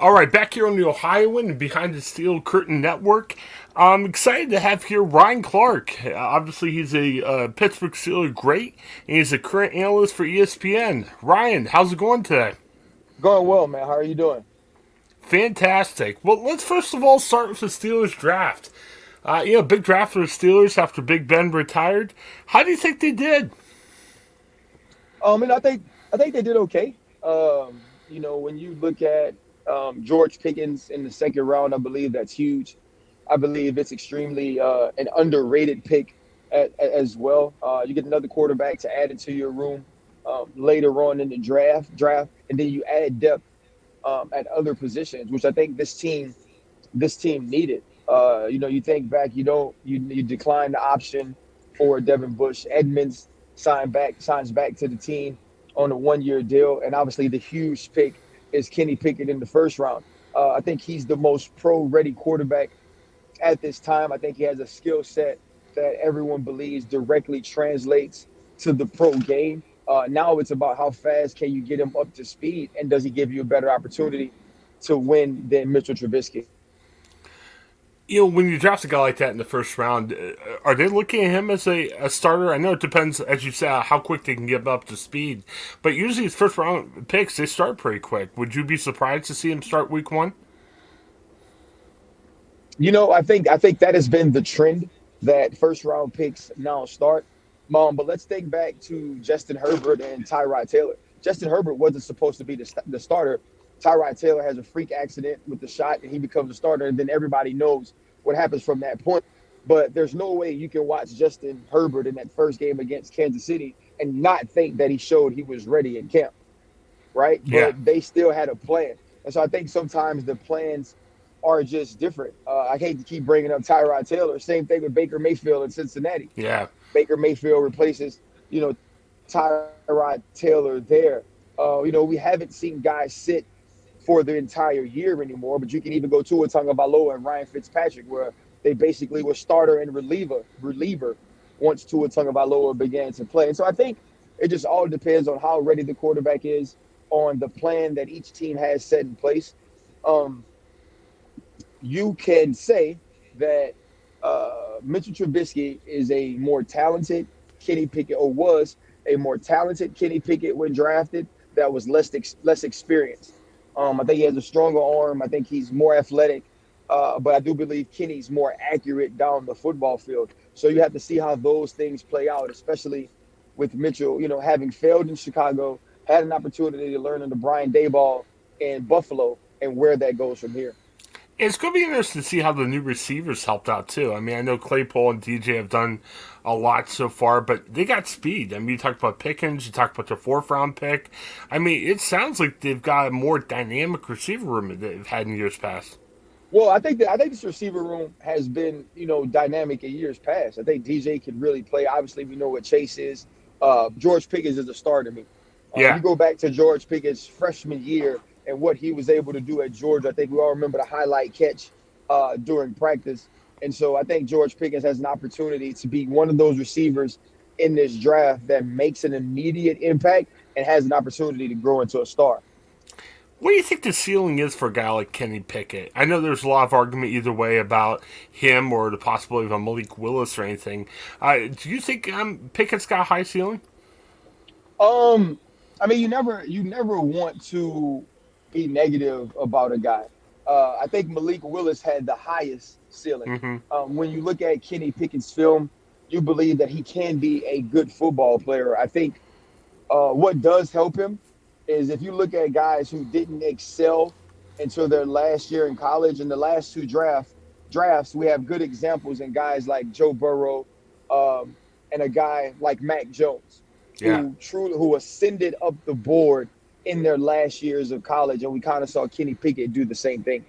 All right, back here on the Ohioan and behind the Steel Curtain Network. I'm excited to have here Ryan Clark. Obviously, he's a uh, Pittsburgh Steelers great, and he's a current analyst for ESPN. Ryan, how's it going today? Going well, man. How are you doing? Fantastic. Well, let's first of all start with the Steelers draft. Uh, you know, big draft for the Steelers after Big Ben retired. How do you think they did? Um, and I think I think they did okay. Um, you know, when you look at um, George Pickens in the second round, I believe that's huge. I believe it's extremely uh, an underrated pick at, at, as well. Uh, you get another quarterback to add into your room um, later on in the draft, draft, and then you add depth um, at other positions, which I think this team this team needed. Uh, you know, you think back, you don't you you decline the option for Devin Bush. Edmunds signed back signs back to the team on a one year deal, and obviously the huge pick is Kenny Pickett in the first round. Uh, I think he's the most pro ready quarterback at this time. I think he has a skill set that everyone believes directly translates to the pro game. Uh, now it's about how fast can you get him up to speed, and does he give you a better opportunity to win than Mitchell Trubisky? You know, when you draft a guy like that in the first round, uh, are they looking at him as a, a starter? I know it depends, as you said, how quick they can get up to speed. But usually, his first round picks they start pretty quick. Would you be surprised to see him start week one? You know, I think I think that has been the trend that first round picks now start. Mom, but let's think back to Justin Herbert and Tyrod Taylor. Justin Herbert wasn't supposed to be the, the starter. Tyrod Taylor has a freak accident with the shot and he becomes a starter, and then everybody knows what happens from that point. But there's no way you can watch Justin Herbert in that first game against Kansas City and not think that he showed he was ready in camp, right? Yeah. But they still had a plan. And so I think sometimes the plans are just different. Uh, I hate to keep bringing up Tyrod Taylor. Same thing with Baker Mayfield in Cincinnati. Yeah. Baker Mayfield replaces, you know, Tyrod Taylor there. Uh, you know, we haven't seen guys sit for the entire year anymore, but you can even go to a Tagovailoa and Ryan Fitzpatrick, where they basically were starter and reliever, reliever once Tua Tagovailoa began to play. And so I think it just all depends on how ready the quarterback is, on the plan that each team has set in place. Um, you can say that uh, Mitchell Trubisky is a more talented Kenny Pickett, or was a more talented Kenny Pickett when drafted. That was less ex- less experienced. Um, I think he has a stronger arm. I think he's more athletic. Uh, but I do believe Kenny's more accurate down the football field. So you have to see how those things play out, especially with Mitchell, you know, having failed in Chicago, had an opportunity to learn under Brian Daboll in Buffalo, and where that goes from here. It's going to be interesting to see how the new receivers helped out too. I mean, I know Claypool and DJ have done a lot so far, but they got speed. I mean, you talked about Pickens, you talked about their fourth round pick. I mean, it sounds like they've got a more dynamic receiver room than they've had in years past. Well, I think that I think this receiver room has been, you know, dynamic in years past. I think DJ can really play. Obviously, we know what Chase is. Uh, George Pickens is a star to me. Uh, Yeah. You go back to George Pickens' freshman year and what he was able to do at Georgia. I think we all remember the highlight catch uh, during practice. And so I think George Pickens has an opportunity to be one of those receivers in this draft that makes an immediate impact and has an opportunity to grow into a star. What do you think the ceiling is for a guy like Kenny Pickett? I know there's a lot of argument either way about him or the possibility of a Malik Willis or anything. Uh, do you think um, Pickett's got a high ceiling? Um, I mean, you never you never want to be negative about a guy. Uh, I think Malik Willis had the highest ceiling. Mhm. Um, when you look at Kenny Pickett's film, you believe that he can be a good football player. I think uh, what does help him is if you look at guys who didn't excel until their last year in college, and the last two draft drafts, we have good examples in guys like Joe Burrow um, and a guy like Mac Jones Yeah. who truly who ascended up the board in their last years of college, and we kind of saw Kenny Pickett do the same thing.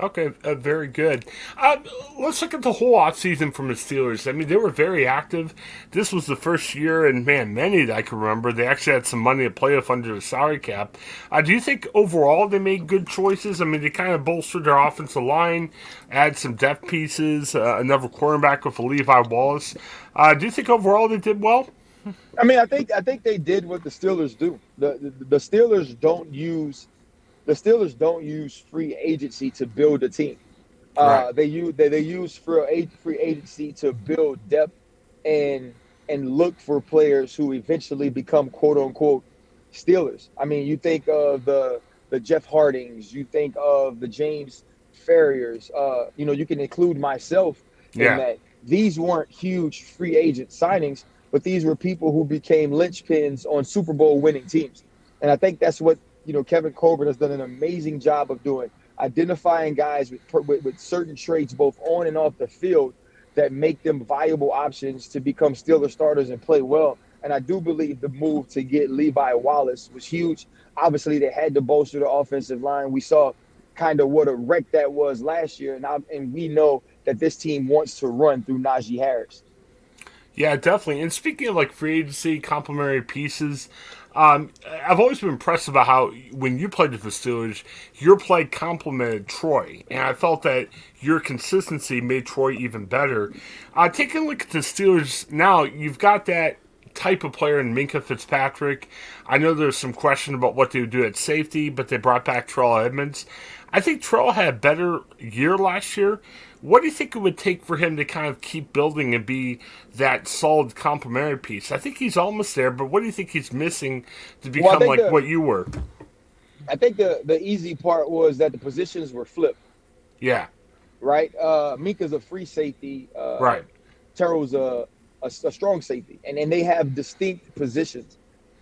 Okay, uh, very good. Uh, let's look at the whole offseason from the Steelers. I mean, they were very active. This was the first year, and man, many that I can remember, they actually had some money to play with under the salary cap. Uh, do you think overall they made good choices? I mean, they kind of bolstered their offensive line, add some depth pieces, uh, another cornerback with Levi Wallace. Uh, do you think overall they did well? I mean, I think I think they did what the Steelers do. The the, the Steelers don't use the Steelers don't use free agency to build a team. Uh, They use they, they use free free agency to build depth and and look for players who eventually become quote unquote Steelers. I mean, you think of the the Jeff Hartings, you think of the James Farriors. Uh, you know, you can include myself yeah. in that. These weren't huge free agent signings, but these were people who became linchpins on Super Bowl winning teams. And I think that's what you know Kevin Colbert has done an amazing job of doing, identifying guys with, with, with certain traits both on and off the field that make them viable options to become Steeler starters and play well. And I do believe the move to get Levi Wallace was huge. Obviously, they had to bolster the offensive line. We saw kind of what a wreck that was last year, and I, and we know that this team wants to run through Najee Harris. Yeah, definitely. And speaking of like free agency, complementary pieces, um, I've always been impressed about how when you played with the Steelers, your play complemented Troy, and I felt that your consistency made Troy even better. Uh, taking a look at the Steelers now, you've got that type of player in Minkah Fitzpatrick. I know there's some question about what they would do at safety, but they brought back Terrell Edmunds. I think Terrell had a better year last year. What do you think it would take for him to kind of keep building and be that solid complementary piece? I think he's almost there, but what do you think he's missing to become well, like the, what you were? I think the the easy part was that the positions were flipped. Yeah. Right. Uh, Minkah's a free safety. Uh, right. Terrell's a, a, a strong safety, and and they have distinct positions.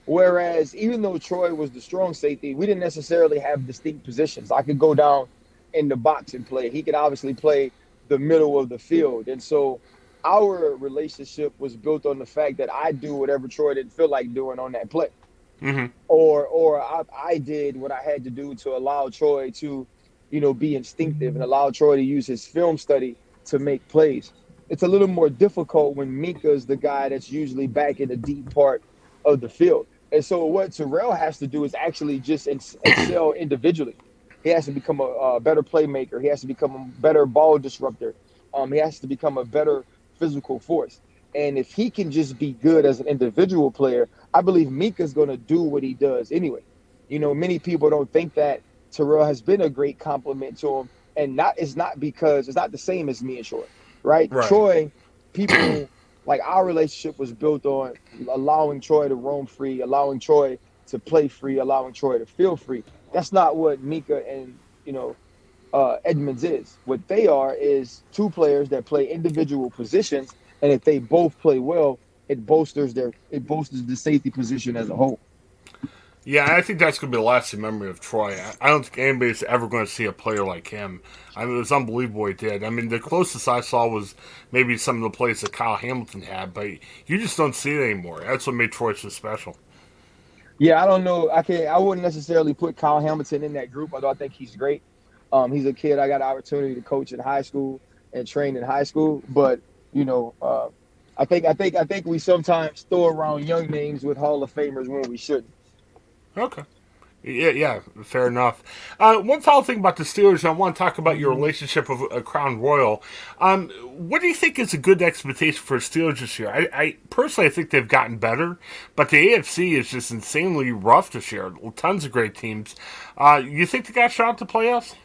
Whereas even though Troy was the strong safety, we didn't necessarily have distinct positions. I could go down in the box and play. He could obviously play the middle of the field. And so our relationship was built on the fact that I do whatever Troy didn't feel like doing on that play. Mm-hmm. Or or I, I did what I had to do to allow Troy to, you know, be instinctive and allow Troy to use his film study to make plays. It's a little more difficult when Minkah's the guy that's usually back in the deep part of the field. And so what Terrell has to do is actually just excel individually. He has to become a, a, better playmaker. He has to become a better ball disruptor. Um, he has to become a better physical force. And if he can just be good as an individual player, I believe Minkah's going to do what he does anyway. You know, many people don't think that Terrell has been a great complement to him, and not it's not because it's not the same as me and Troy, right? right. Troy, people like our relationship was built on allowing Troy to roam free, allowing Troy to play free, allowing Troy to feel free. That's not what Minkah and you know uh, Edmunds is. What they are is two players that play individual positions, and if they both play well, it bolsters their it bolsters the safety position as a whole. Yeah, I think that's going to be the lasting memory of Troy. I don't think anybody's ever going to see a player like him. I mean, it was unbelievable he did. I mean, the closest I saw was maybe some of the plays that Kyle Hamilton had, but you just don't see it anymore. That's what made Troy so special. Yeah, I don't know. I can not I wouldn't necessarily put Kyle Hamilton in that group, although I think he's great. Um, he's a kid I got an opportunity to coach in high school and train in high school, but you know, uh, I think I think I think we sometimes throw around young names with Hall of Famers when we shouldn't. Okay. Yeah, yeah, fair enough. Uh, one final thing about the Steelers, I want to talk about your relationship with uh, Crown Royal. Um, what do you think is a good expectation for the Steelers this year? I, I, personally, I think they've gotten better, but the AFC is just insanely rough this year. Tons of great teams. Uh, you think they got a shot at the playoffs?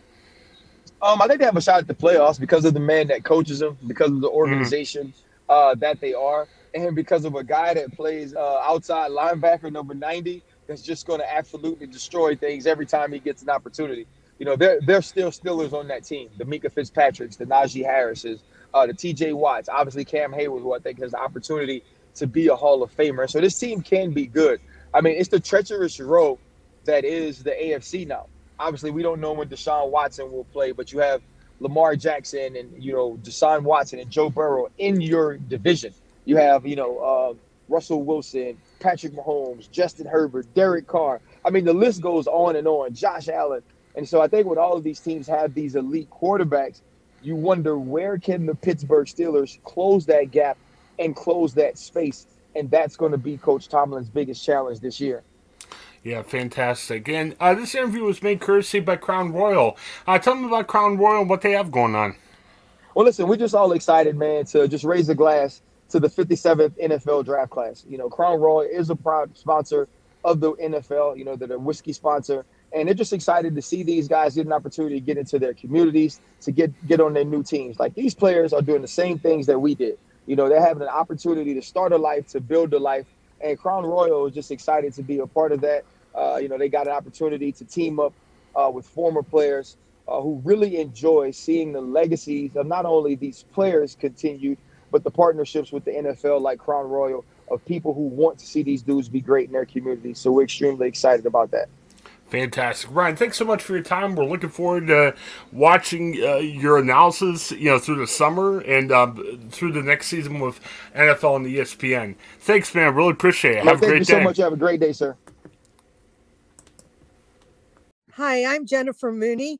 Um, I think they have a shot at the playoffs because of the man that coaches them, because of the mm-hmm. organization mm-hmm. that they are, and because of a guy that plays uh, outside linebacker number ninety that's just going to absolutely destroy things every time he gets an opportunity. You know, they're they're still Steelers on that team. The Minkah Fitzpatricks, the Najee Harrises, uh, the T.J. Watts, obviously Cam Heyward, who I think has the opportunity to be a Hall of Famer. So this team can be good. I mean, it's the treacherous road that is the AFC now. Obviously, we don't know when Deshaun Watson will play, but you have Lamar Jackson and you know Deshaun Watson and Joe Burrow in your division. You have you know uh, Russell Wilson, Patrick Mahomes, Justin Herbert, Derek Carr. I mean, the list goes on and on. Josh Allen. And so I think when all of these teams have these elite quarterbacks, you wonder where can the Pittsburgh Steelers close that gap and close that space. And that's going to be Coach Tomlin's biggest challenge this year. Yeah, fantastic. And uh, this interview was made courtesy by Crown Royal. Uh, tell them about Crown Royal and what they have going on. Well, listen, we're just all excited, man, to just raise a glass to the 57th NFL draft class. You know, Crown Royal is a proud sponsor of the NFL. You know, they're a whiskey sponsor, and they're just excited to see these guys get an opportunity to get into their communities, to get get on their new teams. Like these players are doing the same things that we did. You know, they're having an opportunity to start a life, to build a life, and Crown Royal is just excited to be a part of that. Uh, you know, they got an opportunity to team up uh, with former players uh, who really enjoy seeing the legacies of not only these players continued, but the partnerships with the NFL, like Crown Royal, of people who want to see these dudes be great in their community. So we're extremely excited about that. Fantastic, Ryan. Thanks so much for your time. We're looking forward to watching uh, your analysis, you know, through the summer and um, through the next season with NFL and the ESPN. Thanks, man. Really appreciate it. Have well, a great day. Thank you so much. Have a great day, sir. Hi, I'm Jennifer Mooney.